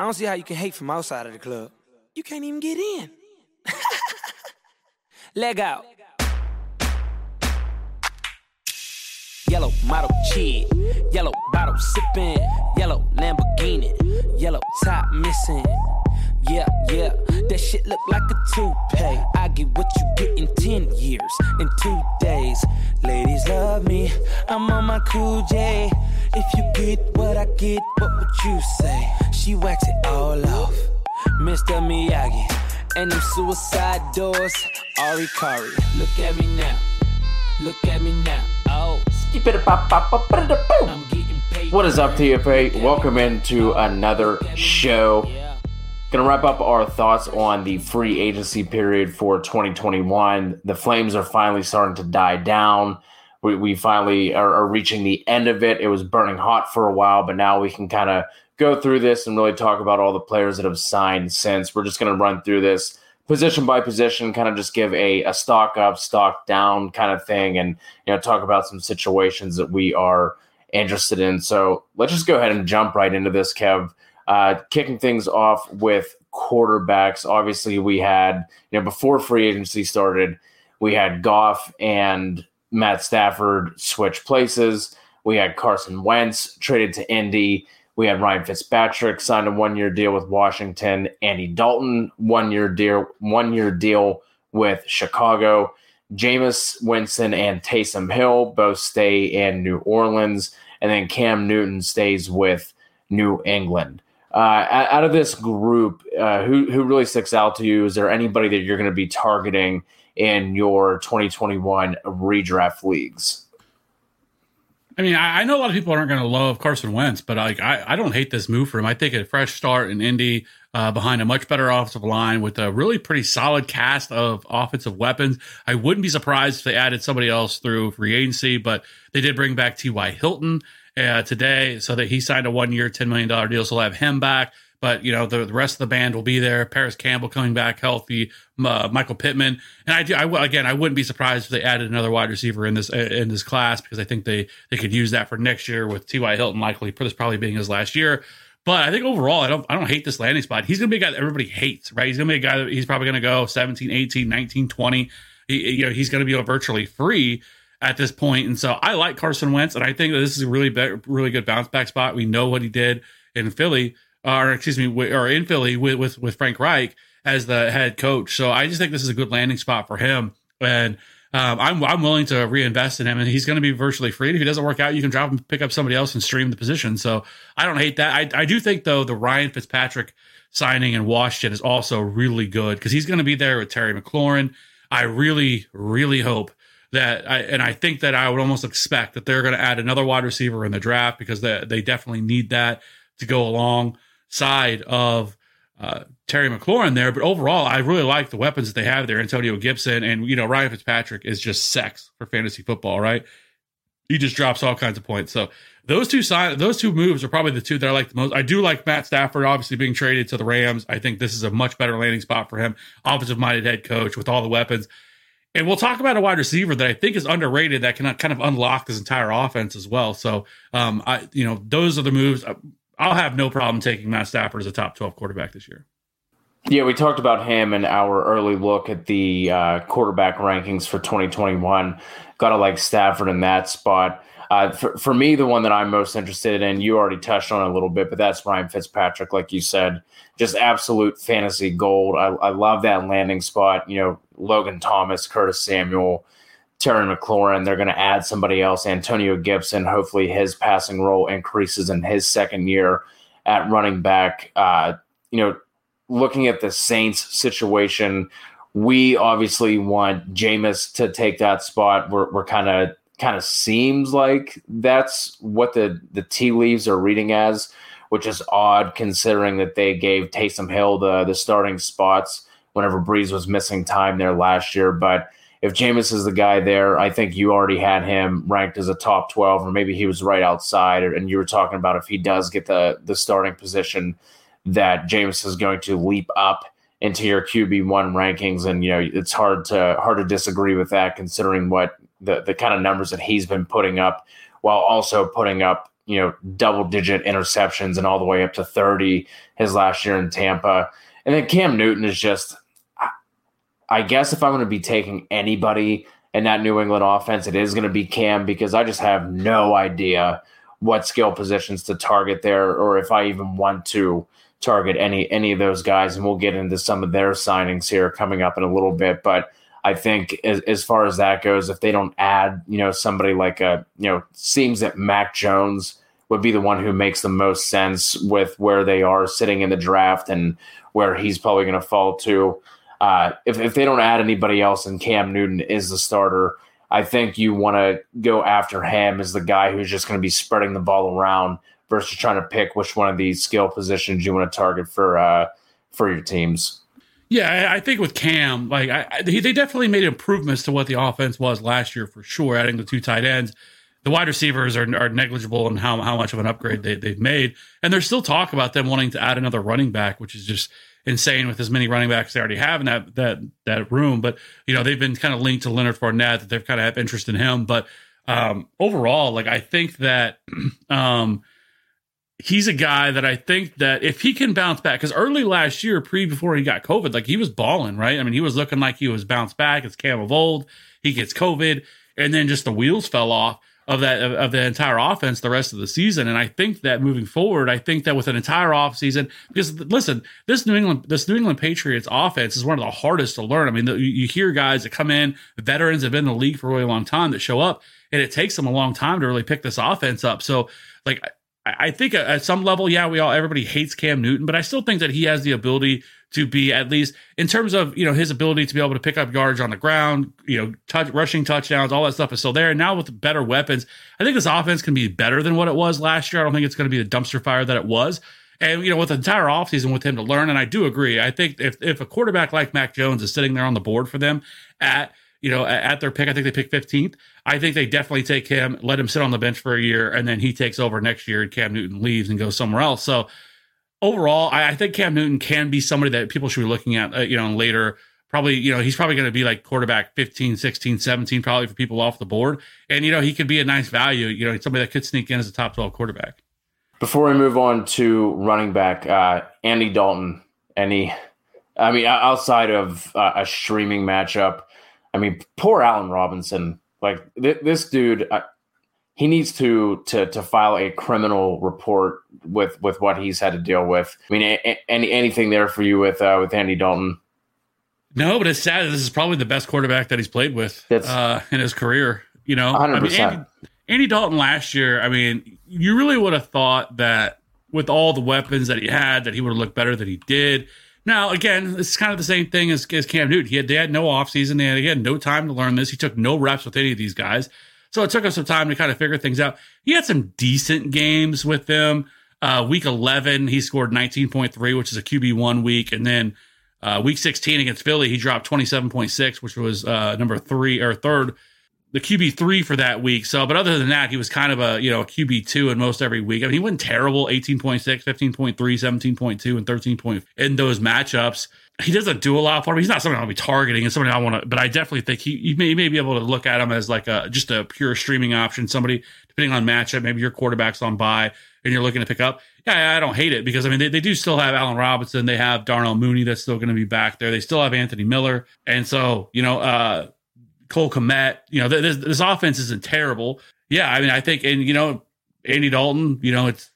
I don't see how you can hate from outside of the club. You can't even get in. Leg out. Yellow model cheat, yellow bottle sipping, yellow Lamborghini, yellow top missing. Yeah, yeah, that shit look like a toupee. I get what you get in 10 years, in two days. Ladies love me, I'm on my cool J. If you get what I get, what would you say? She wax it all off, Mr. Miyagi. And them suicide doors, Ari Kari. Look at me now, look at me now. Oh, I'm getting paid. What is up, TFA? Welcome into another show. Gonna wrap up our thoughts on the free agency period for 2021. The flames are finally starting to die down. We, we finally are, are reaching the end of it. It was burning hot for a while, but now we can kind of go through this and really talk about all the players that have signed since. We're just gonna run through this position by position, kind of just give a, a stock up, stock down kind of thing, and you know talk about some situations that we are interested in. So let's just go ahead and jump right into this, Kev. Uh, kicking things off with quarterbacks. Obviously, we had you know before free agency started, we had Goff and Matt Stafford switch places. We had Carson Wentz traded to Indy. We had Ryan Fitzpatrick signed a one-year deal with Washington. Andy Dalton one-year deal, one-year deal with Chicago. Jameis Winston and Taysom Hill both stay in New Orleans, and then Cam Newton stays with New England. Uh, out of this group, uh, who who really sticks out to you? Is there anybody that you're going to be targeting in your 2021 redraft leagues? I mean, I, I know a lot of people aren't going to love Carson Wentz, but like I, I don't hate this move for him. I think a fresh start in Indy uh, behind a much better offensive line with a really pretty solid cast of offensive weapons. I wouldn't be surprised if they added somebody else through free agency, but they did bring back T.Y. Hilton uh, today, so that he signed a one-year, ten million dollar deal. So they'll have him back. But you know the, the rest of the band will be there. Parris Campbell coming back healthy, uh, Michael Pittman, and I do. I again, I wouldn't be surprised if they added another wide receiver in this in this class because I think they they could use that for next year with T.Y. Hilton likely for this probably being his last year. But I think overall, I don't I don't hate this landing spot. He's going to be a guy that everybody hates, right? He's going to be a guy that he's probably going to go 17, 18, 19, 20. He, you know, he's going to be virtually free at this point. And so I like Carson Wentz, and I think that this is a really be- really good bounce back spot. We know what he did in Philly, or excuse me, or in Philly with with, with Frank Reich as the head coach. So I just think this is a good landing spot for him. And um, I'm I'm willing to reinvest in him, and he's going to be virtually free. And if he doesn't work out, you can drop him, pick up somebody else, and stream the position. So I don't hate that. I I do think though the Ryan Fitzpatrick signing in Washington is also really good because he's going to be there with Terry McLaurin. I really really hope that I and I think that I would almost expect that they're going to add another wide receiver in the draft because they they definitely need that to go alongside of uh, Terry McLaurin there. But overall, I really like the weapons that they have there. Antonio Gibson and you know Ryan Fitzpatrick is just sex for fantasy football, right? He just drops all kinds of points. So those two sign those two moves are probably the two that I like the most. I do like Matt Stafford, obviously being traded to the Rams. I think this is a much better landing spot for him. Offensive minded head coach with all the weapons. And we'll talk about a wide receiver that I think is underrated that can kind of unlock this entire offense as well. So, um, I you know those are the moves. I'll have no problem taking Matt Stafford as a top twelve quarterback this year. Yeah, we talked about him in our early look at the uh, quarterback rankings for 2021. Got to like Stafford in that spot. Uh, for, for me, the one that I'm most interested in, you already touched on a little bit, but that's Ryan Fitzpatrick, like you said, just absolute fantasy gold. I, I love that landing spot. You know, Logan Thomas, Curtis Samuel, Terry McLaurin. They're going to add somebody else, Antonio Gibson. Hopefully, his passing role increases in his second year at running back. Uh, you know, looking at the Saints situation, we obviously want Jameis to take that spot. We're, we're kind of kind of seems like that's what the the tea leaves are reading as, which is odd considering that they gave Taysom Hill the the starting spots whenever Brees was missing time there last year. But if Jameis is the guy there, I think you already had him ranked as a top 12, or maybe he was right outside. And you were talking about if he does get the, the starting position, that Jameis is going to leap up into your QB one rankings. And, you know, it's hard to hard to disagree with that considering what the, the kind of numbers that he's been putting up while also putting up, you know, double digit interceptions and all the way up to 30 his last year in Tampa. And then Cam Newton is just I guess if I'm going to be taking anybody in that New England offense, it is going to be Cam because I just have no idea what skill positions to target there, or if I even want to target any any of those guys. And we'll get into some of their signings here coming up in a little bit. But I think as, as far as that goes, if they don't add, you know, somebody like a, you know, seems that Mac Jones would be the one who makes the most sense with where they are sitting in the draft and where he's probably going to fall to uh, if, if they don't add anybody else and Cam Newton is the starter, I think you want to go after him as the guy who's just going to be spreading the ball around versus trying to pick which one of these skill positions you want to target for uh, for your teams. Yeah, I think with Cam, like I, I, they definitely made improvements to what the offense was last year for sure. Adding the two tight ends, the wide receivers are, are negligible in how how much of an upgrade they, they've made, and there's still talk about them wanting to add another running back, which is just insane with as many running backs they already have in that that that room. But you know, they've been kind of linked to Leonard Fournette that they've kind of have interest in him. But um, overall, like I think that um, he's a guy that I think that if he can bounce back, because early last year, pre before he got COVID, like he was balling, right? I mean, he was looking like he was bounced back. It's Cam of old. He gets COVID, and then just the wheels fell off of that of, of, the entire offense the rest of the season. And I think that moving forward, I think that with an entire off season, because listen, this New England this New England Patriots offense is one of the hardest to learn. I mean, the, you hear guys that come in, veterans have been in the league for a really long time that show up, and it takes them a long time to really pick this offense up. So, like. I think at some level, yeah, we all everybody hates Cam Newton, but I still think that he has the ability to be at least in terms of you know his ability to be able to pick up yards on the ground, you know, touch rushing touchdowns, all that stuff is still there. And now with better weapons, I think this offense can be better than what it was last year. I don't think it's going to be the dumpster fire that it was. And you know, with the entire offseason with him to learn, and I do agree. I think if if a quarterback like Mac Jones is sitting there on the board for them at you know at their pick, I think they pick 15th. I think they definitely take him, let him sit on the bench for a year, and then he takes over next year, and Cam Newton leaves and goes somewhere else. So overall, I, I, think Cam Newton can be somebody that people should be looking at, uh, you know, later. Probably, you know, he's probably going to be like quarterback 15, 16, 17, probably for people off the board. And, you know, he could be a nice value, you know, somebody that could sneak in as a top 12 quarterback. Before we move on to running back, uh, Andy Dalton, any, I mean, outside of uh, a streaming matchup, I mean, poor Allen Robinson. Like th- this dude, he needs to to to file a criminal report with with what he's had to deal with. I mean, a, any anything there for you with uh, with Andy Dalton? No, but it's sad. This is probably the best quarterback that he's played with uh, in his career. You know, 100%. I mean, Andy, Andy Dalton last year. I mean, you really would have thought that with all the weapons that he had, that he would have looked better than he did. Now, again, it's kind of the same thing as, as Cam Newton. He had, they had no offseason. They had, he had no time to learn this. He took no reps with any of these guys. So it took us some time to kind of figure things out. He had some decent games with them. Uh, week 11, he scored 19.3, which is a QB1 week. And then uh, week 16 against Philly, he dropped 27.6, which was uh, number three or third, the QB3 for that week. So, but other than that, he was kind of a, you know, a QB2 in most every week. I mean, he wasn't terrible 18.6, 15.3, 17.2, and 13 point in those matchups he doesn't do a lot for me. He's not somebody I'll be targeting and somebody I want to, but I definitely think he, he may, may be able to look at him as like a just a pure streaming option. Somebody depending on matchup, maybe your quarterback's on buy and you're looking to pick up. Yeah, I don't hate it because I mean they, they do still have Allen Robinson, they have Darnell Mooney that's still going to be back there. They still have Anthony Miller, and so you know uh, Cole Kmet. You know this this offense isn't terrible. Yeah, I mean I think and you know Andy Dalton. You know it's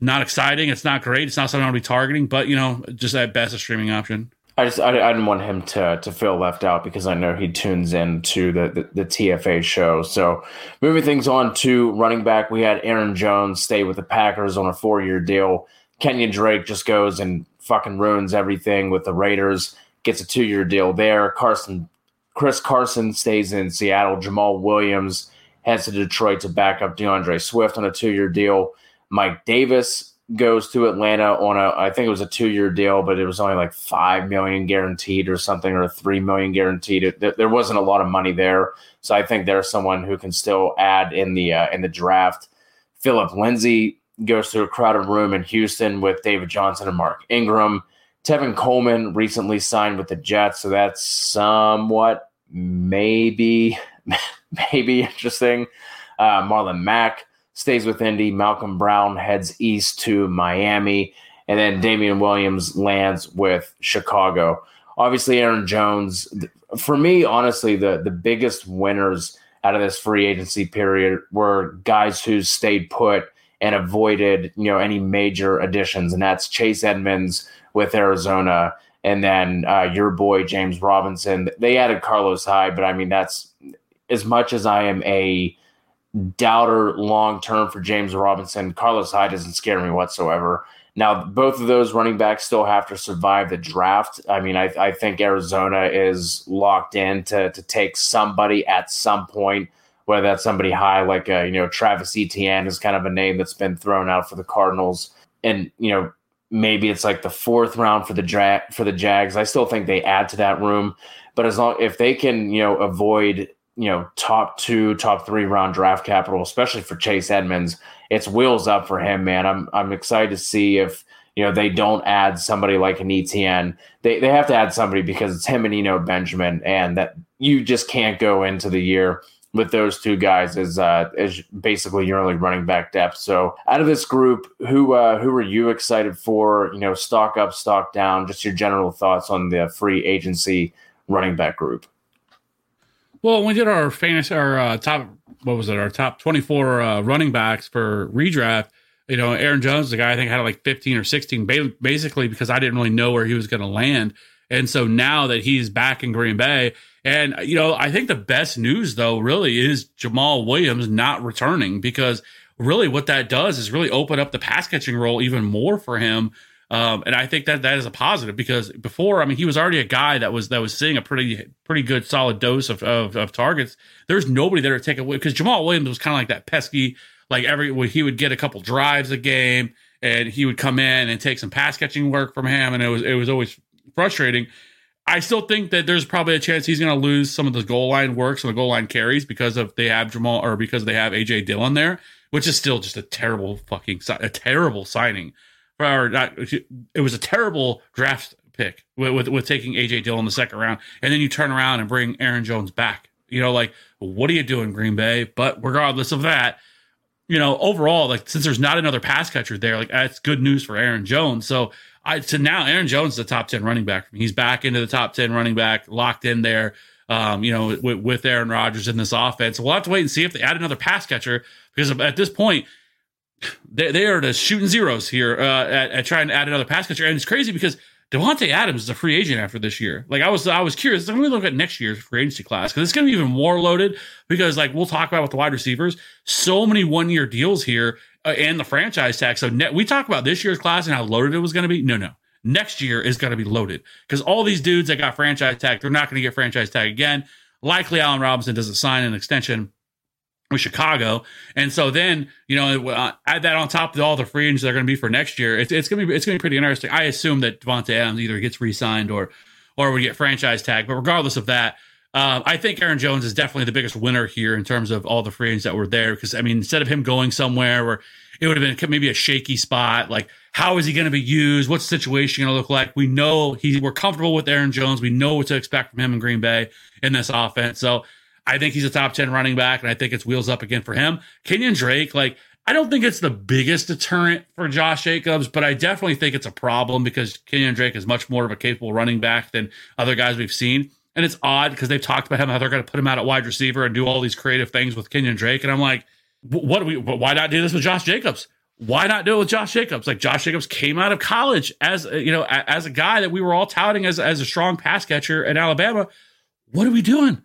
not exciting. It's not great. It's not something I'll be targeting, but you know, just at best a streaming option. I just I, I, didn't want him to to feel left out because I know he tunes in to the, the, the TFA show. So moving things on to running back, we had Aaron Jones stay with the Packers on a four year deal. Kenyan Drake just goes and fucking ruins everything with the Raiders. Gets a two year deal there. Carson Chris Carson stays in Seattle. Jamaal Williams heads to Detroit to back up D'Andre Swift on a two year deal. Mike Davis goes to Atlanta on a I think it was a two year deal, but it was only like five million guaranteed or something, or three million guaranteed. It, there wasn't a lot of money there, so I think there's someone who can still add in the uh, in the draft. Philip Lindsay goes to a crowded room in Houston with David Johnson and Mark Ingram. Tevin Coleman recently signed with the Jets, so that's somewhat maybe maybe interesting. Uh, Marlon Mack stays with Indy. Malcolm Brown heads east to Miami. And then Damien Williams lands with Chicago. Obviously, Aaron Jones, for me, honestly, the, the biggest winners out of this free agency period were guys who stayed put and avoided, you know, any major additions. And that's Chase Edmonds with Arizona. And then uh, your boy, James Robinson. They added Carlos Hyde, but I mean, that's as much as I am a doubter long term for James Robinson. Carlos Hyde doesn't scare me whatsoever. Now, both of those running backs still have to survive the draft. I mean, I, I think Arizona is locked in to, to take somebody at some point, whether that's somebody high like uh, you know Travis Etienne is kind of a name that's been thrown out for the Cardinals, and you know maybe it's like the fourth round for the dra- for the Jags. I still think they add to that room, but as long if they can you know avoid you know, top two, top three round draft capital, especially for Chase Edmonds. It's wheels up for him, man. I'm I'm excited to see if you know they don't add somebody like an Etienne. They they have to add somebody because it's him and Eno Benjamin, and that you just can't go into the year with those two guys as uh, as basically your only running back depth. So out of this group, who uh, who are you excited for? You know, stock up, stock down. Just your general thoughts on the free agency running back group. Well, we did our fantasy, our uh, top, what was it, our top 24 uh, running backs for redraft. You know, Aaron Jones, the guy I think had like 15 or 16, basically because I didn't really know where he was going to land. And so now that he's back in Green Bay, and, you know, I think the best news, though, really is Jamaal Williams not returning because really what that does is really open up the pass catching role even more for him um, and I think that that is a positive because before, I mean, he was already a guy that was that was seeing a pretty pretty good solid dose of of, of targets. There's nobody there to take away because Jamaal Williams was kind of like that pesky, like every he would get a couple drives a game and he would come in and take some pass catching work from him, and it was it was always frustrating. I still think that there's probably a chance he's going to lose some of the goal line works and the goal line carries because of they have Jamaal or because they have AJ Dillon there, which is still just a terrible fucking a terrible signing or not, it was a terrible draft pick with, with, with taking AJ Dillon in the second round, and then you turn around and bring Aaron Jones back. You know, like what are you doing, Green Bay? But regardless of that, you know, overall, like since there's not another pass catcher there, like that's good news for Aaron Jones. So I to now Aaron Jones is the top ten running back. He's back into the top ten running back, locked in there. Um, you know, with, with Aaron Rodgers in this offense. We'll have to wait and see if they add another pass catcher because at this point, they, they are the shooting zeros here uh, at, at, trying to add another pass catcher. And it's crazy because Davante Adams is a free agent after this year. Like I was, I was curious. Let me look at next year's free agency class because it's going to be even more loaded. Because like we'll talk about with the wide receivers, so many one year deals here uh, and the franchise tag. So we talk about this year's class and how loaded it was going to be. No, no, next year is going to be loaded because all these dudes that got franchise tag, they're not going to get franchise tag again. Likely, Allen Robinson doesn't sign an extension with Chicago. And so then, you know, uh, add that on top of all the free agents that are going to be for next year. It's, it's going to be, it's going to be pretty interesting. I assume that Davante Adams either gets re-signed or, or would get franchise tag. But regardless of that, uh, I think Aaron Jones is definitely the biggest winner here in terms of all the free agents that were there. Because I mean, instead of him going somewhere where it would have been maybe a shaky spot, like how is he going to be used? What's the situation going to look like? We know he we're comfortable with Aaron Jones. We know what to expect from him in Green Bay in this offense. So I think he's a top 10 running back, and I think it's wheels up again for him. Kenyan Drake, like, I don't think it's the biggest deterrent for Josh Jacobs, but I definitely think it's a problem because Kenyan Drake is much more of a capable running back than other guys we've seen. And it's odd because they've talked about him, how they're going to put him out at wide receiver and do all these creative things with Kenyan Drake. And I'm like, what do we, why not do this with Josh Jacobs? Why not do it with Josh Jacobs? Like Josh Jacobs came out of college as, uh, you know, as a guy that we were all touting as, as a strong pass catcher in Alabama. What are we doing?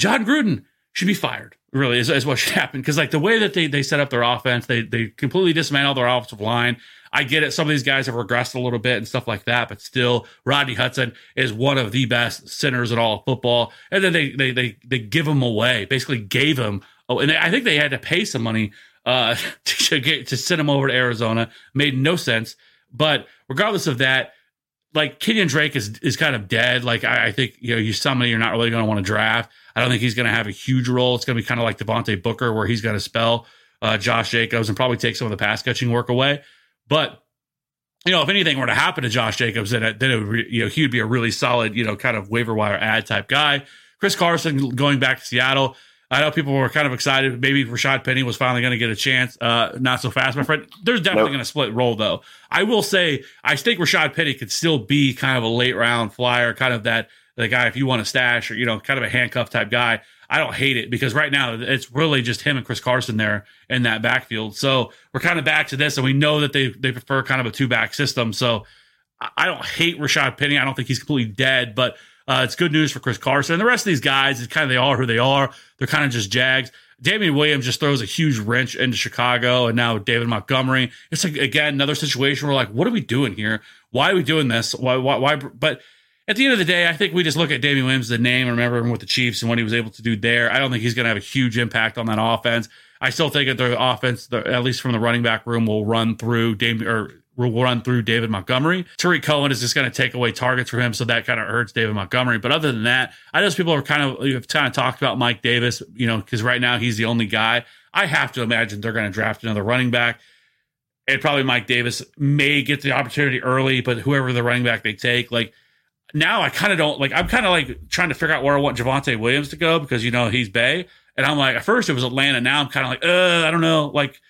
Jon Gruden should be fired. Really, is, is what should happen because like the way that they they set up their offense, they they completely dismantle their offensive line. I get it. Some of these guys have regressed a little bit and stuff like that, but still, Rodney Hudson is one of the best centers in all of football. And then they they they they give him away, basically gave him Oh, and I think they had to pay some money uh, to get to send him over to Arizona. Made no sense. But regardless of that, like Kenyan Drake is is kind of dead. Like I, I think you know he's somebody you're not really going to want to draft. I don't think he's going to have a huge role. It's going to be kind of like Devontae Booker, where he's going to spell uh, Josh Jacobs and probably take some of the pass catching work away. But you know, if anything were to happen to Josh Jacobs, then it, then it would, you know he would be a really solid you know kind of waiver wire ad type guy. Chris Carson going back to Seattle. I know people were kind of excited. Maybe Rashaad Penny was finally going to get a chance. Uh, not so fast, my friend. There's definitely nope. going to split role, though. I will say, I think Rashaad Penny could still be kind of a late round flyer, kind of that the guy if you want to stash or you know, kind of a handcuff type guy. I don't hate it because right now it's really just him and Chris Carson there in that backfield. So we're kind of back to this, and we know that they they prefer kind of a two back system. So I don't hate Rashaad Penny. I don't think he's completely dead, but uh, it's good news for Chris Carson. And the rest of these guys, it's kind of they are who they are. They're kind of just Jags. Damien Williams just throws a huge wrench into Chicago, and now David Montgomery. It's like again another situation where like, what are we doing here? Why are we doing this? Why? Why? why? But at the end of the day, I think we just look at Damien Williams, the name, remember him with the Chiefs and what he was able to do there. I don't think he's going to have a huge impact on that offense. I still think that the offense, the, at least from the running back room, will run through Damien or will run through David Montgomery. Tarik Cohen is just going to take away targets for him, so that kind of hurts David Montgomery. But other than that, I know people are kind of have kind of talked about Mike Davis, you know, because right now he's the only guy. I have to imagine they're going to draft another running back. And probably Mike Davis may get the opportunity early, but whoever the running back they take, like now I kind of don't like. I'm kind of like trying to figure out where I want Javonte Williams to go because you know he's Bay, and I'm like at first it was Atlanta. Now I'm kind of like, uh, I don't know. Like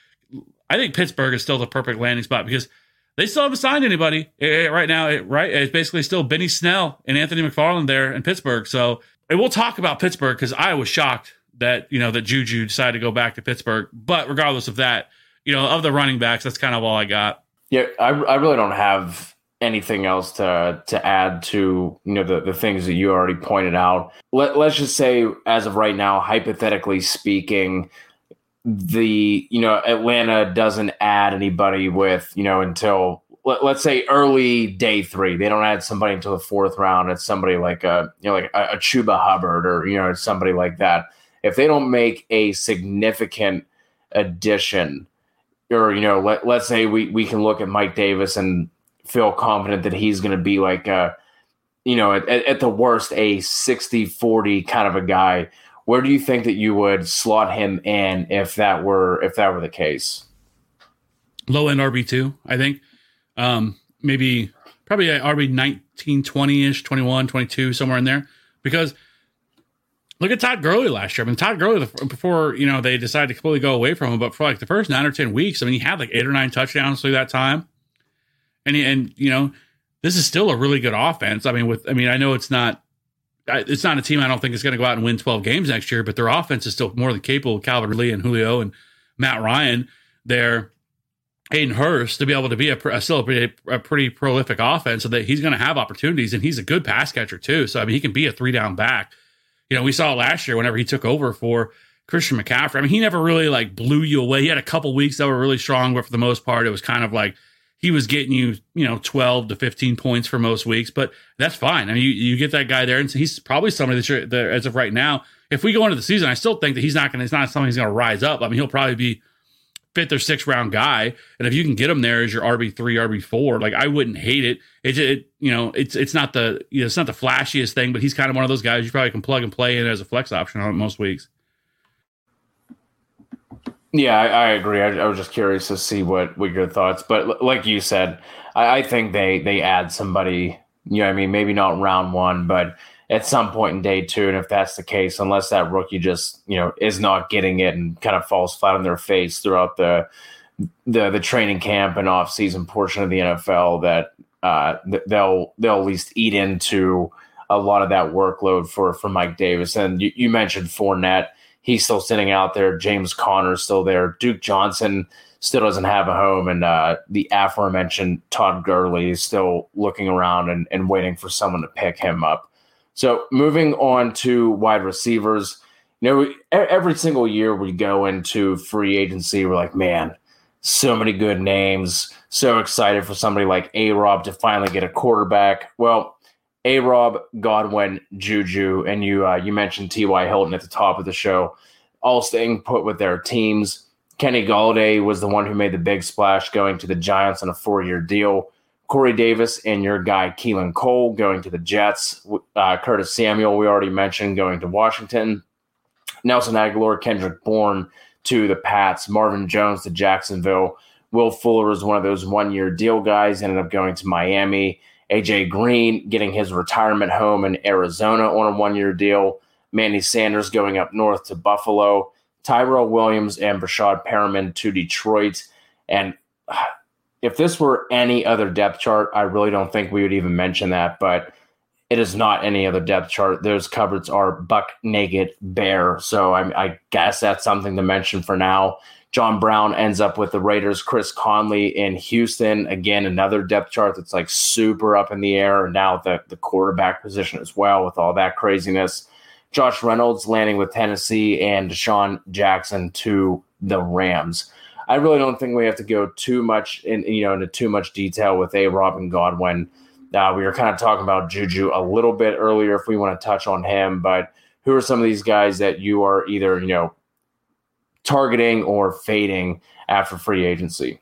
I think Pittsburgh is still the perfect landing spot because they still haven't signed anybody eh, eh, right now. Eh, right, it's basically still Benny Snell and Anthony McFarland there in Pittsburgh. So, and we'll talk about Pittsburgh because I was shocked that you know that Juju decided to go back to Pittsburgh. But regardless of that, you know, of the running backs, that's kind of all I got. Yeah, I, I really don't have anything else to to add to you know the, the things that you already pointed out. Let, let's just say, as of right now, hypothetically speaking, the you know Atlanta doesn't add anybody with you know until let, us say early day three. They don't add somebody until the fourth round. It's somebody like a you know like a, a Chuba Hubbard or you know somebody like that. If they don't make a significant addition, or you know let let's say we we can look at Mike Davis and feel confident that he's going to be like a you know at, at the worst a 60-40 kind of a guy where do you think that you would slot him in if that were if that were the case? Low end RB two, I think. Um, maybe probably RB 19, 20 ish, 21, 22, somewhere in there. Because look at Todd Gurley last year. I mean, Todd Gurley before you know they decided to completely go away from him, but for like the first nine or ten weeks, I mean, he had like eight or nine touchdowns through that time, and and you know this is still a really good offense. I mean, with I mean, I know it's not it's not a team I don't think is going to go out and win 12 games next year, but their offense is still more than capable. Calvin Lee and Julio and Matt Ryan, they're Hayden Hurst to be able to be a, a still a pretty, a pretty, prolific offense, so that he's going to have opportunities, and he's a good pass catcher too. So I mean, he can be a three down back. You know, we saw last year whenever he took over for Christian McCaffrey. I mean, he never really like blew you away. He had a couple weeks that were really strong, but for the most part, it was kind of like he was getting you, you know, 12 to 15 points for most weeks, but that's fine. I mean, you, you get that guy there, and he's probably somebody that you're, as of right now, if we go into the season, I still think that he's not going to, it's not something he's going to rise up. I mean, he'll probably be fifth or sixth round guy. And if you can get him there as your RB3, RB4, like I wouldn't hate it. It's, it you know, it's, it's not the, you know, it's not the flashiest thing, but he's kind of one of those guys you probably can plug and play in as a flex option on most weeks. Yeah, I, I agree. I, I, was just curious to see what, what your thoughts. But like you said, I, I, think they they add somebody. You know, I mean, maybe not round one, but at some point in day two. And if that's the case, unless that rookie just you know is not getting it and kind of falls flat on their face throughout the the the training camp and off season portion of the NFL, that uh, they'll they'll at least eat into a lot of that workload for for Mike Davis. And you, you mentioned Fournette he's still sitting out there. James Conner's still there. Duke Johnson still doesn't have a home, and uh, the aforementioned Todd Gurley is still looking around and, and waiting for someone to pick him up. So moving on to wide receivers, you know, every single year we go into free agency, we're like, man, so many good names. So excited for somebody like A Rob to finally get a quarterback. Well, a Rob, Godwin, Juju, and you uh, you mentioned T.Y. Hilton at the top of the show. all staying put with their teams. Kenny Golladay was the one who made the big splash going to the Giants on a four year deal. Corey Davis and your guy Keelan Cole going to the Jets. Uh, Curtis Samuel, we already mentioned, going to Washington. Nelson Agholor, Kendrick Bourne to the Pats. Marvin Jones to Jacksonville. Will Fuller was one of those one year deal guys, ended up going to Miami. AJ Green getting his retirement home in Arizona on a one year deal. Manny Sanders going up north to Buffalo. Tyrell Williams and Breshad Perriman to Detroit. And uh, if this were any other depth chart, I really don't think we would even mention that, but it is not any other depth chart. Those cupboards are buck naked bare. So I, I guess that's something to mention for now. John Brown ends up with the Raiders. Chris Conley in Houston. Again, another depth chart that's like super up in the air. And now the, the quarterback position as well with all that craziness. Josh Reynolds landing with Tennessee and DeSean Jackson to the Rams. I really don't think we have to go too much in you know into too much detail with a Robin Godwin. Uh, we were kind of talking about Juju a little bit earlier if we want to touch on him, but who are some of these guys that you are either you know targeting or fading after free agency?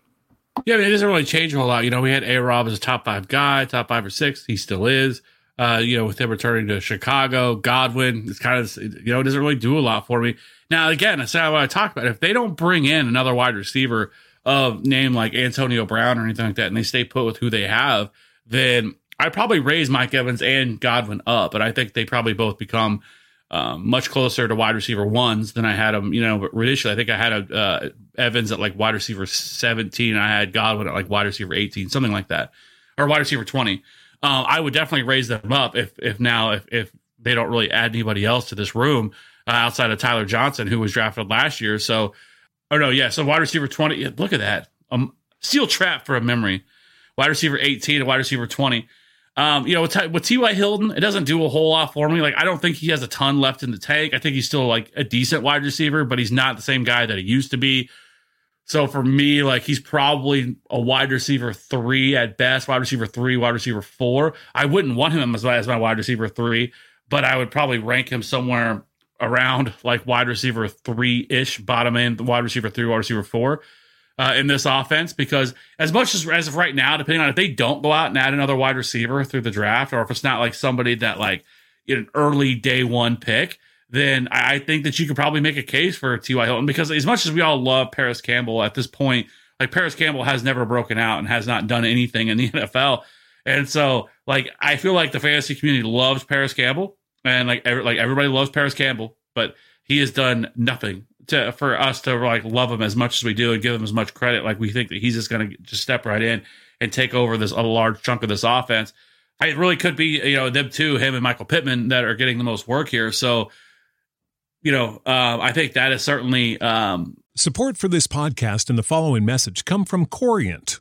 Yeah, I mean, it doesn't really change a whole lot. You know, we had A Rob as a top five guy, top five or six. He still is. Uh, you know, with him returning to Chicago, Godwin, it's kind of, you know, it doesn't really do a lot for me. Now, again, that's what I talked about. If they don't bring in another wide receiver of name like Antonio Brown or anything like that, and they stay put with who they have, then I probably raise Mike Evans and Godwin up. But I think they probably both become um, much closer to wide receiver ones than I had them. You know, but initially I think I had a, uh, Evans at like wide receiver 17. I had Godwin at like wide receiver 18, something like that, or wide receiver 20 um, I would definitely raise them up if if now if if they don't really add anybody else to this room uh, outside of Tyler Johnson, who was drafted last year. So, oh no, yeah. So wide receiver twenty. Look at that. Um, steel trap for a memory. Wide receiver eighteen and wide receiver twenty. Um, you know, with, with T.Y. Hilton, it doesn't do a whole lot for me. Like, I don't think he has a ton left in the tank. I think he's still like a decent wide receiver, but he's not the same guy that he used to be. So for me, like he's probably a wide receiver three at best, wide receiver three, wide receiver four. I wouldn't want him as, as my wide receiver three, but I would probably rank him somewhere around like wide receiver three ish, bottom end, wide receiver three, wide receiver four. Uh, in this offense, because as much as as of right now, depending on if they don't go out and add another wide receiver through the draft, or if it's not like somebody that like in an early day one pick, then I think that you could probably make a case for T.Y. Hilton because as much as we all love Parris Campbell at this point, like Parris Campbell has never broken out and has not done anything in the NFL. And so, like, I feel like the fantasy community loves Parris Campbell and like, every, like everybody loves Parris Campbell, but he has done nothing to for us to like love him as much as we do and give him as much credit. Like we think that he's just going to just step right in and take over this a large chunk of this offense. It really could be, you know, them two, him and Michael Pittman, that are getting the most work here. So you know, uh, I think that is certainly. Um, Support for this podcast and the following message come from Corient.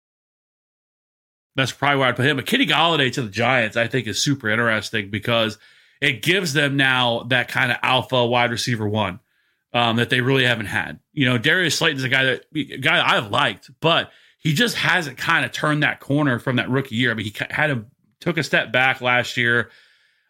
That's probably why I'd put him. But Kenny Golladay to the Giants, I think, is super interesting because it gives them now that kind of alpha wide receiver one um, that they really haven't had. You know, Darius Slayton is a guy that a guy I've liked, but he just hasn't kind of turned that corner from that rookie year. I mean, he had a took a step back last year.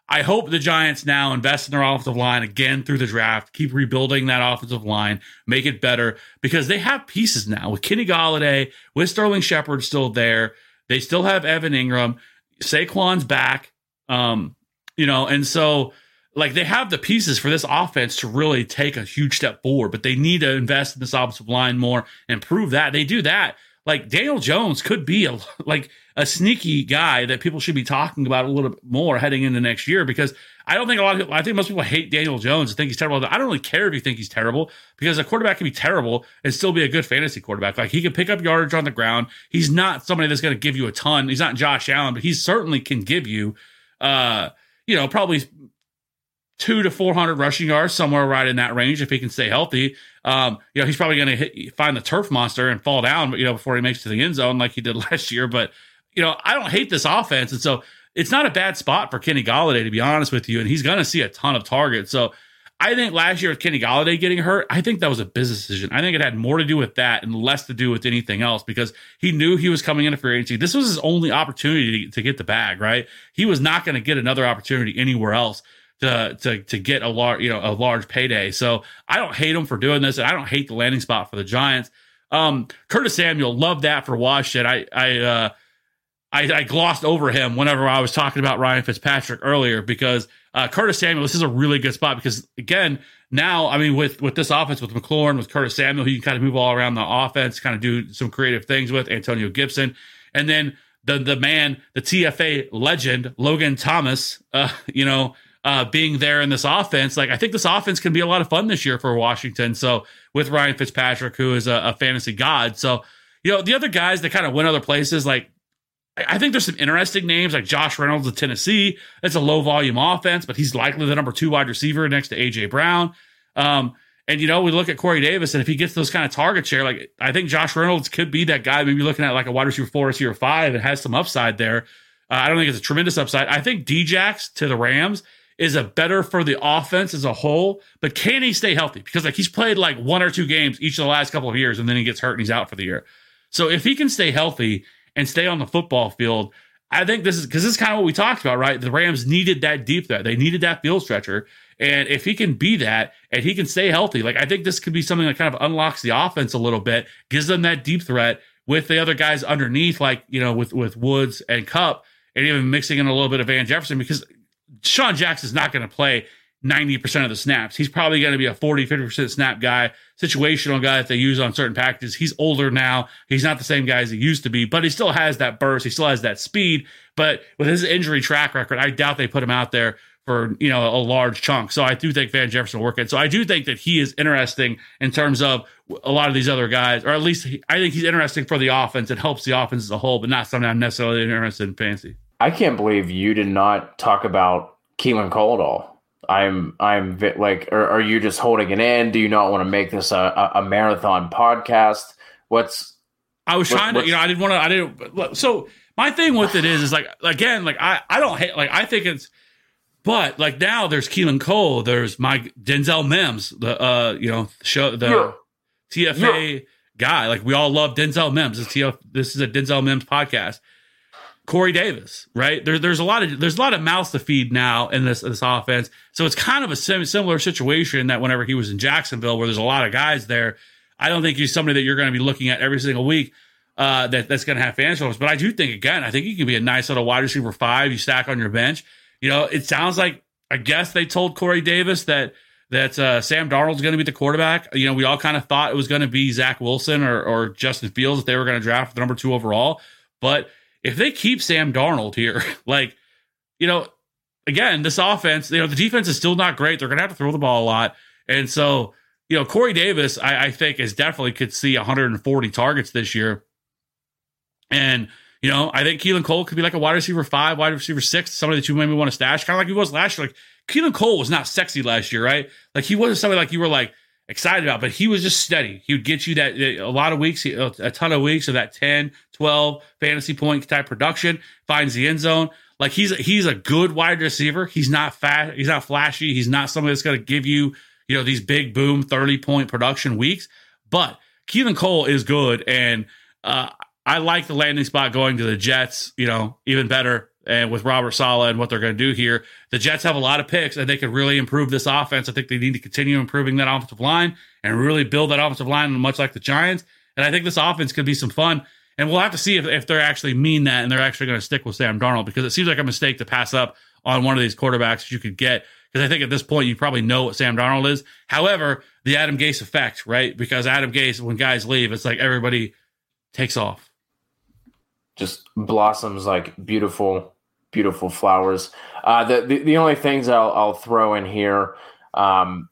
I hope the Giants now invest in their offensive line again through the draft, keep rebuilding that offensive line, make it better because they have pieces now with Kenny Golladay, with Sterling Shepard still there. They still have Evan Engram. Saquon's back. Um, you know, and so like they have the pieces for this offense to really take a huge step forward, but they need to invest in this offensive line more and prove that they do that. Like Daniel Jones could be a like a sneaky guy that people should be talking about a little bit more heading into next year because I don't think a lot of people, I think most people hate Daniel Jones and think he's terrible. I don't really care if you think he's terrible because a quarterback can be terrible and still be a good fantasy quarterback. Like he can pick up yardage on the ground. He's not somebody that's going to give you a ton. He's not Josh Allen, but he certainly can give you, uh, you know, probably two to 400 rushing yards, somewhere right in that range if he can stay healthy. Um, you know, he's probably going to find the turf monster and fall down, but you know, before he makes to the end zone like he did last year. But, you know, I don't hate this offense. And so it's not a bad spot for Kenny Golladay, to be honest with you. And he's going to see a ton of targets. So I think last year with Kenny Golladay getting hurt, I think that was a business decision. I think it had more to do with that and less to do with anything else because he knew he was coming into free agency. This was his only opportunity to, to get the bag, right? He was not going to get another opportunity anywhere else to to to get a large you know a large payday. So I don't hate him for doing this, and I don't hate the landing spot for the Giants. Um, Curtis Samuel, love that for Washington. I I uh, I, I, glossed over him whenever I was talking about Ryan Fitzpatrick earlier because uh, Curtis Samuel, this is a really good spot because again, now I mean with with this offense with McLaurin, with Curtis Samuel, he can kind of move all around the offense, kind of do some creative things with Antonio Gibson, and then the the man, the TFA legend Logan Thomas, uh, you know. Uh, being there in this offense, like I think this offense can be a lot of fun this year for Washington. So with Ryan Fitzpatrick, who is a, a fantasy god, so you know the other guys that kind of went other places, like I think there's some interesting names like Josh Reynolds of Tennessee. It's a low volume offense, but he's likely the number two wide receiver next to AJ Brown. Um, and you know, we look at Corey Davis, and if he gets those kind of target share, like I think Josh Reynolds could be that guy. Maybe looking at like a wide receiver four, receiver five, and has some upside there. Uh, I don't think it's a tremendous upside. I think Djax to the Rams is a better for the offense as a whole, but can he stay healthy? Because like he's played like one or two games each of the last couple of years, and then he gets hurt and he's out for the year. So if he can stay healthy and stay on the football field. I think this is because this is kind of what we talked about, right? The Rams needed that deep threat. They needed that field stretcher. And if he can be that and he can stay healthy, like I think this could be something that kind of unlocks the offense a little bit, gives them that deep threat with the other guys underneath, like, you know, with, with Woods and Kupp and even mixing in a little bit of Van Jefferson because Sean Jackson is not going to play 90% of the snaps. He's probably going to be a 40, 50% snap guy, situational guy that they use on certain packages. He's older now. He's not the same guy as he used to be, but he still has that burst. He still has that speed. But with his injury track record, I doubt they put him out there for, you know, a large chunk. So I do think Van Jefferson will work it. So I do think that he is interesting in terms of a lot of these other guys, or at least he, I think he's interesting for the offense and helps the offense as a whole, but not something I'm necessarily interested in fancy. I can't believe you did not talk about Keelan Cole at all. I'm I'm like, are, are you just holding it in? Do you not want to make this a, a, marathon podcast? What's I was what, trying to, you know, I didn't want to, I didn't. So my thing with it is, is like again, like I I don't hate, like I think it's, but like now there's Keelan Cole, there's my Denzel Mims, the uh you know show the yeah. TFA yeah. guy. Like we all love Denzel Mims. This, TF, this is a Denzel Mims podcast. Corey Davis, right? There, there's a lot of there's a lot of mouths to feed now in this this offense. So it's kind of a sim- similar situation that whenever he was in Jacksonville, where there's a lot of guys there. I don't think he's somebody that you're going to be looking at every single week. Uh, that that's going to have fan shows. But I do think again, I think he can be a nice little wide receiver five. You stack on your bench. You know, it sounds like I guess they told Corey Davis that that uh, Sam Darnold's going to be the quarterback. You know, we all kind of thought it was going to be Zach Wilson or, or Justin Fields if they were going to draft the number two overall. But if they keep Sam Darnold here, like, you know, again, this offense, you know, the defense is still not great. They're going to have to throw the ball a lot. And so, you know, Corey Davis, I, I think, is definitely could see 140 targets this year. And, you know, I think Keelan Cole could be like a wide receiver five, wide receiver six, somebody that you maybe want to stash, kind of like he was last year. Like, Keelan Cole was not sexy last year, right? Like, he wasn't somebody like you were like, excited about, but he was just steady. He would get you that a lot of weeks, a ton of weeks of that 10, 12 fantasy point type production, finds the end zone. Like he's he's a good wide receiver. He's not fat, he's not flashy, he's not somebody that's going to give you, you know, these big boom 30 point production weeks, but Keelan Cole is good and uh I like the landing spot going to the Jets, you know, even better. And with Robert Saleh and what they're going to do here, the Jets have a lot of picks and they could really improve this offense. I think they need to continue improving that offensive line and really build that offensive line much like the Giants. And I think this offense could be some fun. And we'll have to see if, if they're actually mean that and they're actually going to stick with Sam Darnold because it seems like a mistake to pass up on one of these quarterbacks you could get. Because I think at this point, you probably know what Sam Darnold is. However, the Adam Gase effect, right? Because Adam Gase, when guys leave, it's like everybody takes off just blossoms like beautiful, beautiful flowers. Uh, the, the, the only things I'll I'll throw in here, um,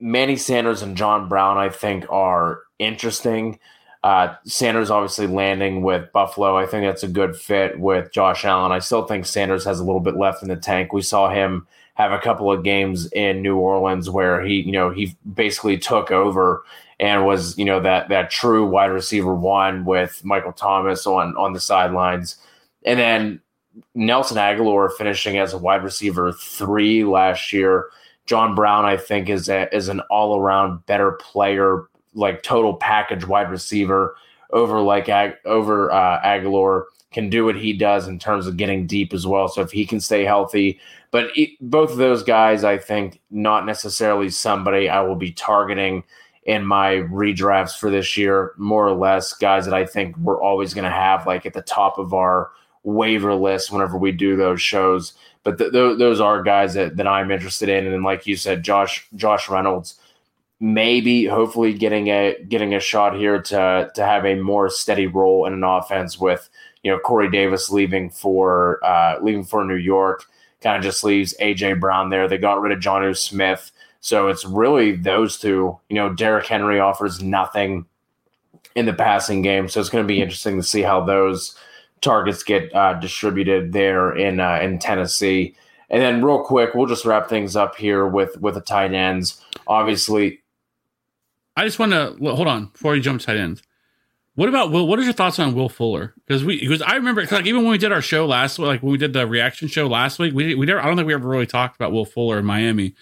Manny Sanders and John Brown, I think are interesting. Uh, Sanders obviously landing with Buffalo. I think that's a good fit with Josh Allen. I still think Sanders has a little bit left in the tank. We saw him have a couple of games in New Orleans where he, you know, he basically took over and was you know that that true wide receiver one with Michael Thomas on on the sidelines, and then Nelson Agholor finishing as a wide receiver three last year. John Brown, I think, is a, is an all around better player, like total package wide receiver over like Ag, over uh, Agholor can do what he does in terms of getting deep as well. So if he can stay healthy, but it, both of those guys, I think, not necessarily somebody I will be targeting in my redrafts for this year, more or less guys that I think we're always going to have like at the top of our waiver list whenever we do those shows. But th- th- those are guys that, that I'm interested in, and then like you said, Josh Josh Reynolds, maybe hopefully getting a getting a shot here to to have a more steady role in an offense with you know Corey Davis leaving for uh, leaving for New York, kind of just leaves AJ Brown there. They got rid of Jonnu Smith. So it's really those two. You know, Derrick Henry offers nothing in the passing game, so it's going to be interesting to see how those targets get uh, distributed there in uh, in Tennessee. And then, real quick, we'll just wrap things up here with with the tight ends. Obviously, I just want to hold on before you jump tight ends. What about Will? What are your thoughts on Will Fuller? Because we, because I remember, like even when we did our show last, like when we did the reaction show last week, we we never, I don't think we ever really talked about Will Fuller in Miami.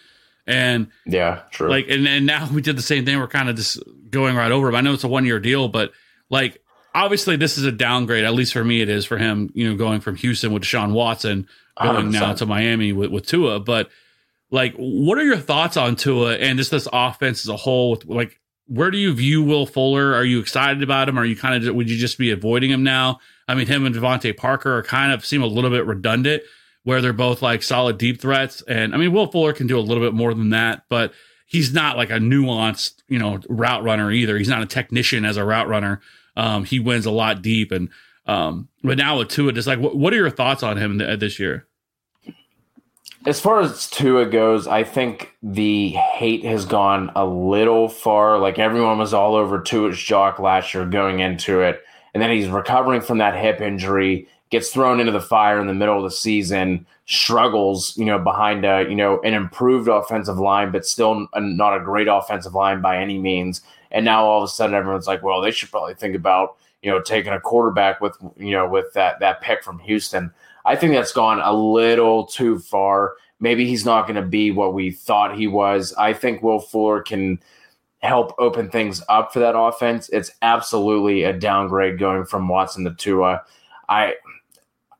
And yeah, true. Like, and, and now we did the same thing. We're kind of just going right over him. I know it's a one year deal, but like, obviously this is a downgrade. At least for me, it is for him, you know, going from Houston with Sean Watson going 100%. now to Miami with, with Tua. But like, what are your thoughts on Tua and just this offense as a whole? With, like, where do you view Will Fuller? Are you excited about him? Are you kind of, would you just be avoiding him now? I mean, him and DeVante Parker are kind of seem a little bit redundant where they're both like solid deep threats. And I mean, Will Fuller can do a little bit more than that, but he's not like a nuanced, you know, route runner either. He's not a technician as a route runner. Um, he wins a lot deep. And, um, but now with Tua, just like, what, what are your thoughts on him th- this year? As far as Tua goes, I think the hate has gone a little far. Like everyone was all over Tua's jock last year going into it. And then he's recovering from that hip injury gets thrown into the fire in the middle of the season, struggles, you know, behind a, you know, an improved offensive line, but still not a great offensive line by any means. And now all of a sudden everyone's like, well, they should probably think about, you know, taking a quarterback with, you know, with that that pick from Houston. I think that's gone a little too far. Maybe he's not going to be what we thought he was. I think Will Fuller can help open things up for that offense. It's absolutely a downgrade going from Watson to Tua. I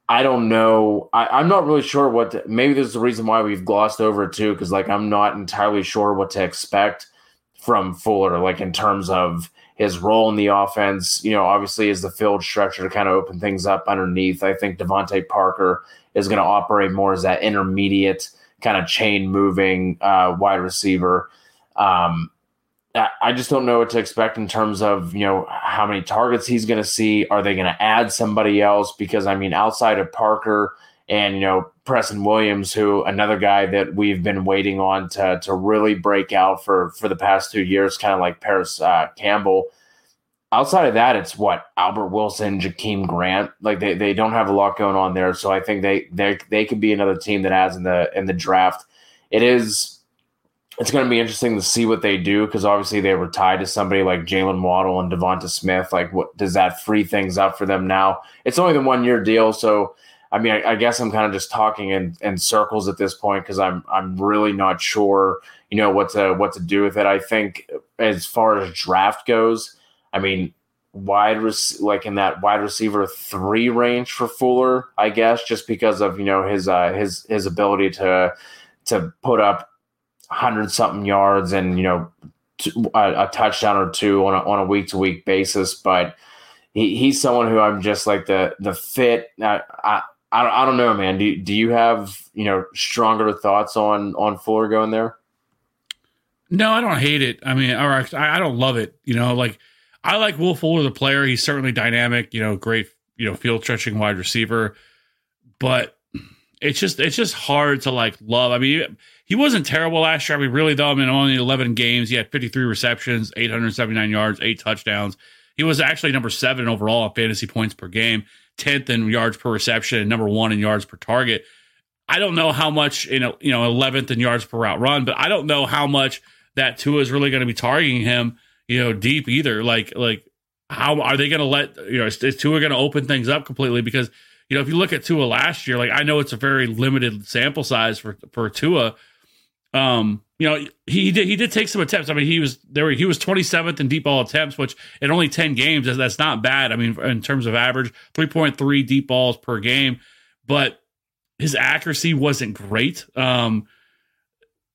I don't know. I, am not really sure what. To, maybe there's a reason why we've glossed over it too, because like I'm not entirely sure what to expect from Fuller, like in terms of his role in the offense. You know, obviously is the field stretcher to kind of open things up underneath. I think DeVante Parker is going to operate more as that intermediate kind of chain moving uh, wide receiver. Um, I just don't know what to expect in terms of you know how many targets he's going to see. Are they going to add somebody else? Because I mean, outside of Parker and you know Preston Williams, who another guy that we've been waiting on to to really break out for for the past two years, kind of like Parris uh, Campbell. Outside of that, it's what Albert Wilson, Jakeem Grant. Like they, they don't have a lot going on there, so I think they they they could be another team that adds in the in the draft. It is it's going to be interesting to see what they do because obviously they were tied to somebody like Jaylen Waddle and Devonta Smith. Like, what does that free things up for them now? It's only the one year deal, so I mean, I, I guess I'm kind of just talking in, in circles at this point because I'm I'm really not sure, you know, what to what to do with it. I think as far as draft goes, I mean, wide like in that wide receiver three range for Fuller, I guess, just because of you know his uh, his his ability to to put up hundred something yards and you know a, a, touchdown or two on a, on a week to week basis, but he, he's someone who I'm just like the the fit. I, I I don't, know, man. Do do you have you know stronger thoughts on on Fuller going there? No, I don't hate it. I mean, or I, I don't love it. You know, like I like Will Fuller the player. He's certainly dynamic. You know, great. You know, field stretching wide receiver, but it's just it's just hard to like love. I mean, he wasn't terrible last year. I mean, really though. I mean, only 11 games. He had 53 receptions, 879 yards, eight touchdowns. He was actually number seven overall in fantasy points per game, 10th in yards per reception, and number one in yards per target. I don't know how much you know, you know, 11th in yards per route run, but I don't know how much that Tua is really going to be targeting him, you know, deep either. Like, like how are they going to let you know is, is Tua going to open things up completely because you know, if you look at Tua last year, like I know it's a very limited sample size for for Tua. Um, you know, he did he did take some attempts. I mean, he was there. He was 27th in deep ball attempts, which in only 10 games, that's not bad. I mean, in terms of average, 3.3 deep balls per game, but his accuracy wasn't great. Um,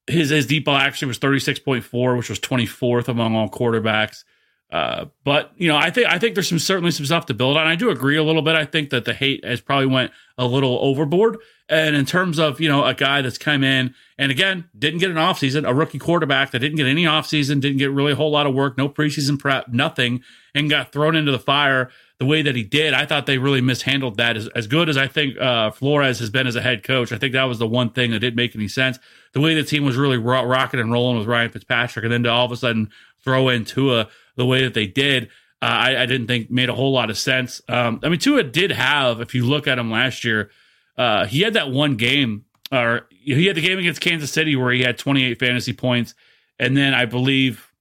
his his deep ball accuracy was 36.4, which was 24th among all quarterbacks. Uh, but you know, I think I think there's some certainly some stuff to build on. I do agree a little bit. I think that the hate has probably went a little overboard. And in terms of you know a guy that's come in and again didn't get an offseason, a rookie quarterback that didn't get any offseason, didn't get really a whole lot of work, no preseason prep, nothing, and got thrown into the fire the way that he did. I thought they really mishandled that. As, as good as I think uh, Flores has been as a head coach, I think that was the one thing that didn't make any sense. The way the team was really ro- rocking and rolling with Ryan Fitzpatrick, and then to all of a sudden throw in Tua the way that they did. Uh, I, I, didn't think made a whole lot of sense. Um, I mean, Tua did have, if you look at him last year, uh, he had that one game, or he had the game against Kansas City where he had 28 fantasy points, and then I believe,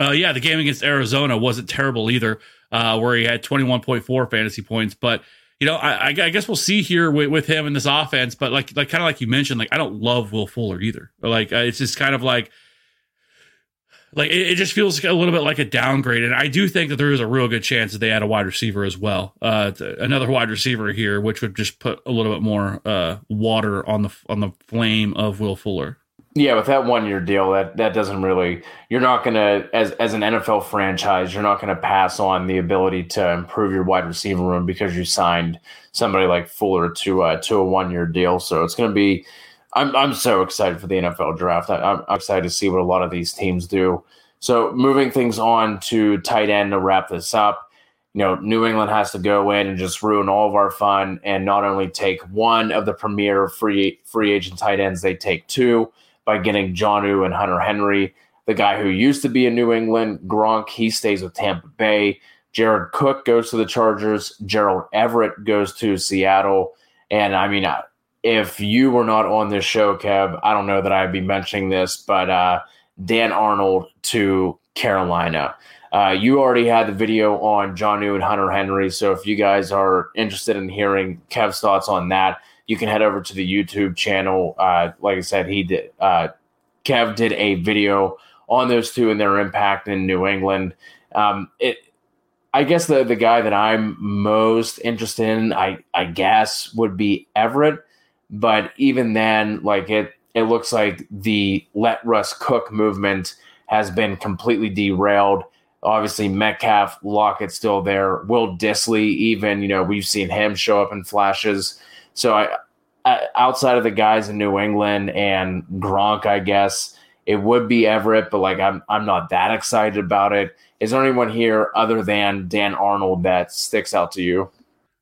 uh, yeah, the game against Arizona wasn't terrible either, uh, where he had 21.4 fantasy points. But you know, I, I guess we'll see here with, with, him in this offense. But like, like kind of like you mentioned, like I don't love Will Fuller either. Like uh, it's just kind of like like it, it, just feels a little bit like a downgrade. And I do think that there is a real good chance that they add a wide receiver as well, uh, another wide receiver here, which would just put a little bit more uh, water on the on the flame of Will Fuller. Yeah, with that one year deal, that that doesn't really. You're not gonna as as an NFL franchise, you're not gonna pass on the ability to improve your wide receiver room because you signed somebody like Fuller to uh, to a one year deal. So it's gonna be I'm I'm so excited for the NFL draft. I, am excited to see what a lot of these teams do. So moving things on to tight end to wrap this up. You know, New England has to go in and just ruin all of our fun and not only take one of the premier free free agent tight ends, they take two by getting Jonnu and Hunter Henry. The guy who used to be in New England, Gronk, he stays with Tampa Bay. Jared Cook goes to the Chargers. Gerald Everett goes to Seattle. And I mean, if you were not on this show, Kev, I don't know that I'd be mentioning this, but uh, Dan Arnold to Carolina. Uh, you already had the video on Jonnu and Hunter Henry, so if you guys are interested in hearing Kev's thoughts on that, you can head over to the YouTube channel. Uh, like I said, he did. Uh, Kev did a video on those two and their impact in New England. Um, it, I guess the the guy that I'm most interested in, I I guess, would be Everett. But even then, like it, it looks like the let Russ cook movement has been completely derailed. Obviously, Metcalf, Lockett still there. Will Dissly, even you know, we've seen him show up in flashes. So I, I, outside of the guys in New England and Gronk, I guess it would be Everett, but like I'm, I'm not that excited about it. Is there anyone here other than Dan Arnold that sticks out to you?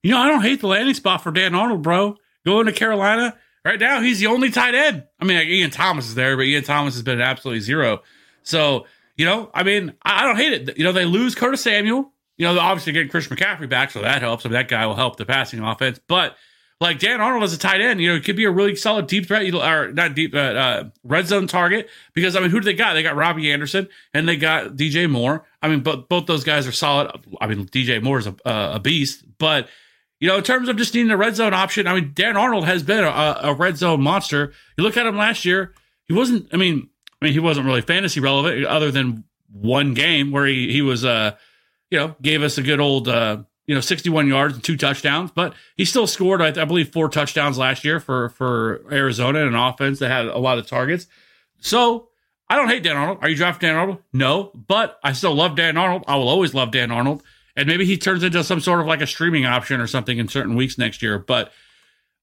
You know, I don't hate the landing spot for Dan Arnold, bro going to Carolina. Right now, he's the only tight end. I mean, Ian Thomas is there, but Ian Thomas has been absolutely zero. So, you know, I mean, I, I don't hate it. You know, they lose Curtis Samuel. You know, obviously getting Chris McCaffrey back, so that helps. I mean, that guy will help the passing offense. But like Dan Arnold as a tight end, you know, it could be a really solid deep threat, or not deep, uh, uh, red zone target. Because I mean, who do they got? They got Robbie Anderson and they got DJ Moore. I mean, but both those guys are solid. I mean, DJ Moore is a, a beast, but you know, in terms of just needing a red zone option, I mean, Dan Arnold has been a, a red zone monster. You look at him last year; he wasn't. I mean, I mean, he wasn't really fantasy relevant other than one game where he he was uh you know, gave us a good old, uh, you know, 61 yards and two touchdowns, but he still scored, I, I, believe, four touchdowns last year for for Arizona and an offense that had a lot of targets. So I don't hate Dan Arnold. Are you drafting Dan Arnold? No, but I still love Dan Arnold. I will always love Dan Arnold. And maybe he turns into some sort of like a streaming option or something in certain weeks next year. But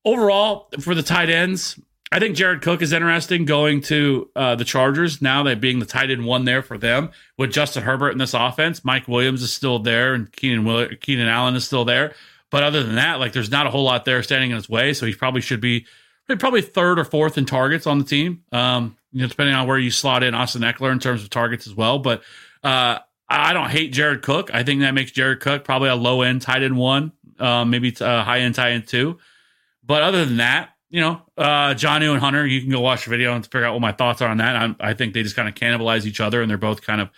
overall, for the tight ends, I think Jared Cook is interesting going to uh, the Chargers now that being the tight end one there for them with Justin Herbert in this offense. Mike Williams is still there and Keenan Will- Keenan Allen is still there. But other than that, like there's not a whole lot there standing in his way. So he probably should be probably third or fourth in targets on the team. Um, you know, depending on where you slot in Austin Ekeler in terms of targets as well. But uh, I don't hate Jared Cook. I think that makes Jared Cook probably a low end tight end one, uh, maybe a high end tight end two. But other than that, you know, uh, and Hunter, you can go watch the video and figure out what my thoughts are on that. I'm, i think they just kind of cannibalize each other, and they're both kind of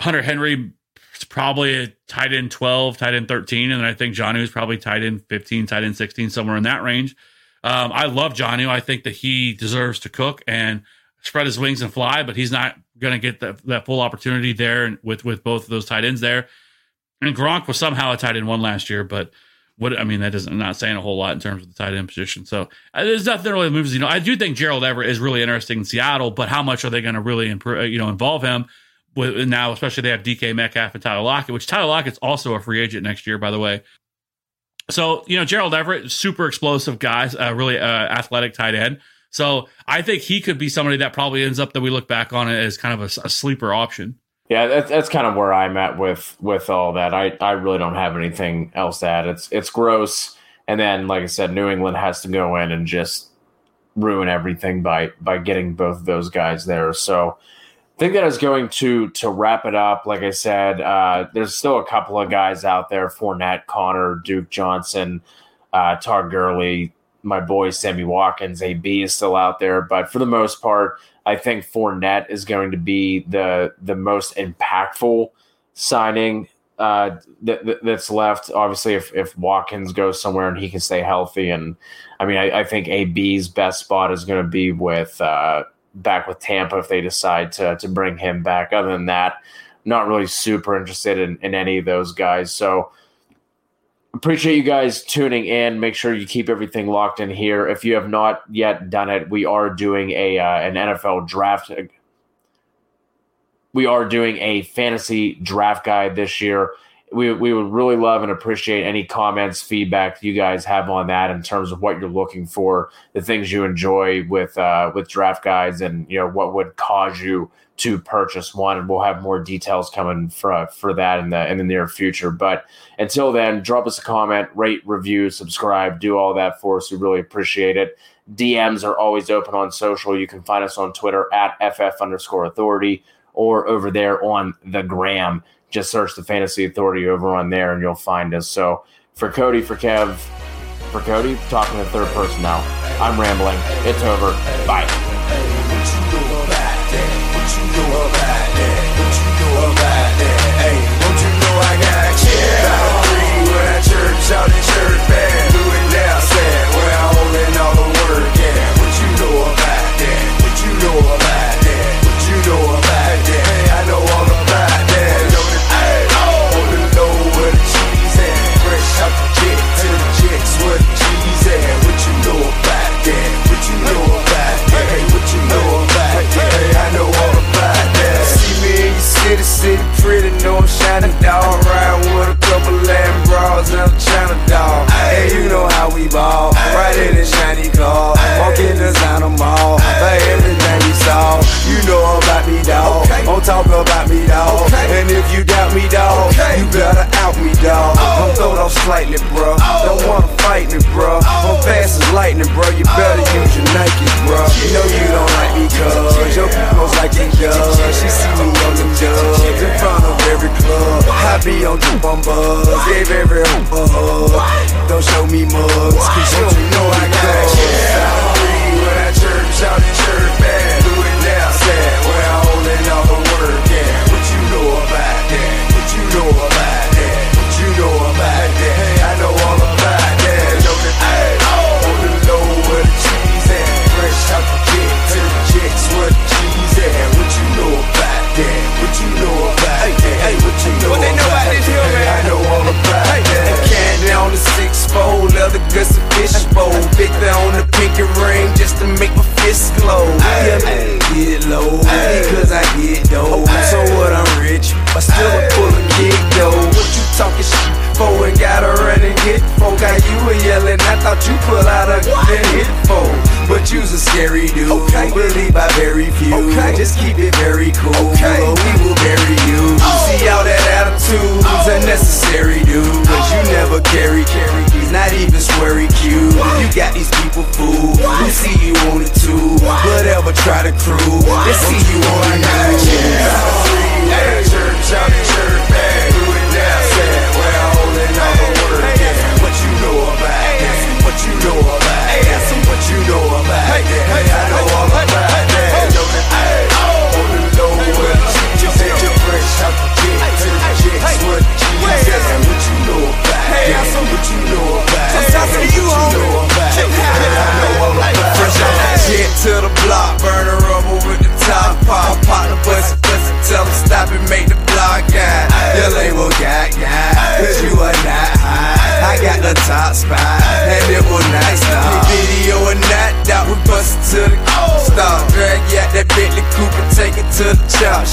Hunter Henry is probably a tight end 12, tight end 13, and then I think Jonnu is probably tight end 15, tight end 16, somewhere in that range. Um, I love Jonnu. I think that he deserves to cook and spread his wings and fly, but he's not going to get that, that full opportunity there with with both of those tight ends there. And Gronk was somehow a tight end one last year, but what I mean that doesn't not saying a whole lot in terms of the tight end position. So uh, there's nothing really moves. You know, I do think Gerald Everett is really interesting in Seattle, but how much are they going to really improve? Uh, you know, involve him with now, especially they have DK Metcalf and Tyler Lockett, which Tyler Lockett's also a free agent next year, by the way. So you know, Gerald Everett, super explosive guys, uh, really uh, athletic tight end. So I think he could be somebody that probably ends up that we look back on it as kind of a, a sleeper option. Yeah, that's, that's kind of where I'm at with with all that. I, I really don't have anything else to add. It's it's gross. And then, like I said, New England has to go in and just ruin everything by by getting both of those guys there. So I think that is going to to wrap it up. Like I said, uh, there's still a couple of guys out there: Fournette, Conner, Duke Johnson, uh, Todd Gurley, my boy Sammy Watkins. AB is still out there, but for the most part, I think Fournette is going to be the the most impactful signing uh, that, that's left. Obviously, if, if Watkins goes somewhere and he can stay healthy, and I mean, I, I think AB's best spot is going to be with uh, back with Tampa if they decide to to bring him back. Other than that, not really super interested in, in any of those guys. So appreciate you guys tuning in. Make sure you keep everything locked in here. If you have not yet done it, we are doing a uh, an NFL draft. We are doing a fantasy draft guide this year. We, we would really love and appreciate any comments, feedback you guys have on that in terms of what you're looking for, the things you enjoy with uh, with draft guides, and you know what would cause you to purchase one, and we'll have more details coming for for that in the in the near future. But until then, drop us a comment, rate, review, subscribe, do all that for us. We really appreciate it. DMs are always open on social. You can find us on Twitter at ff underscore authority or over there on the gram. Just search the Fantasy Authority over on there, and you'll find us. So for Cody, for Kev, for Cody, talking to third person now. I'm rambling. It's over. Bye you know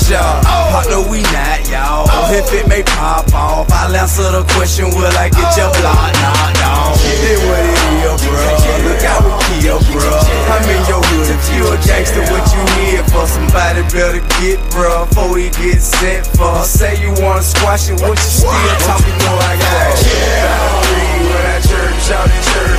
shop. Hot no, we not, y'all. Oh. If it may pop off, I'll answer the question, will I get your block knocked off? It what it is, bro. Look out, we kill, bro. I'm in your hood. If you a gangster, what you need for? Somebody better get, bro, before he get sent for. Say you wanna squash it, what you still talking more like that? Yeah. When I church out in church,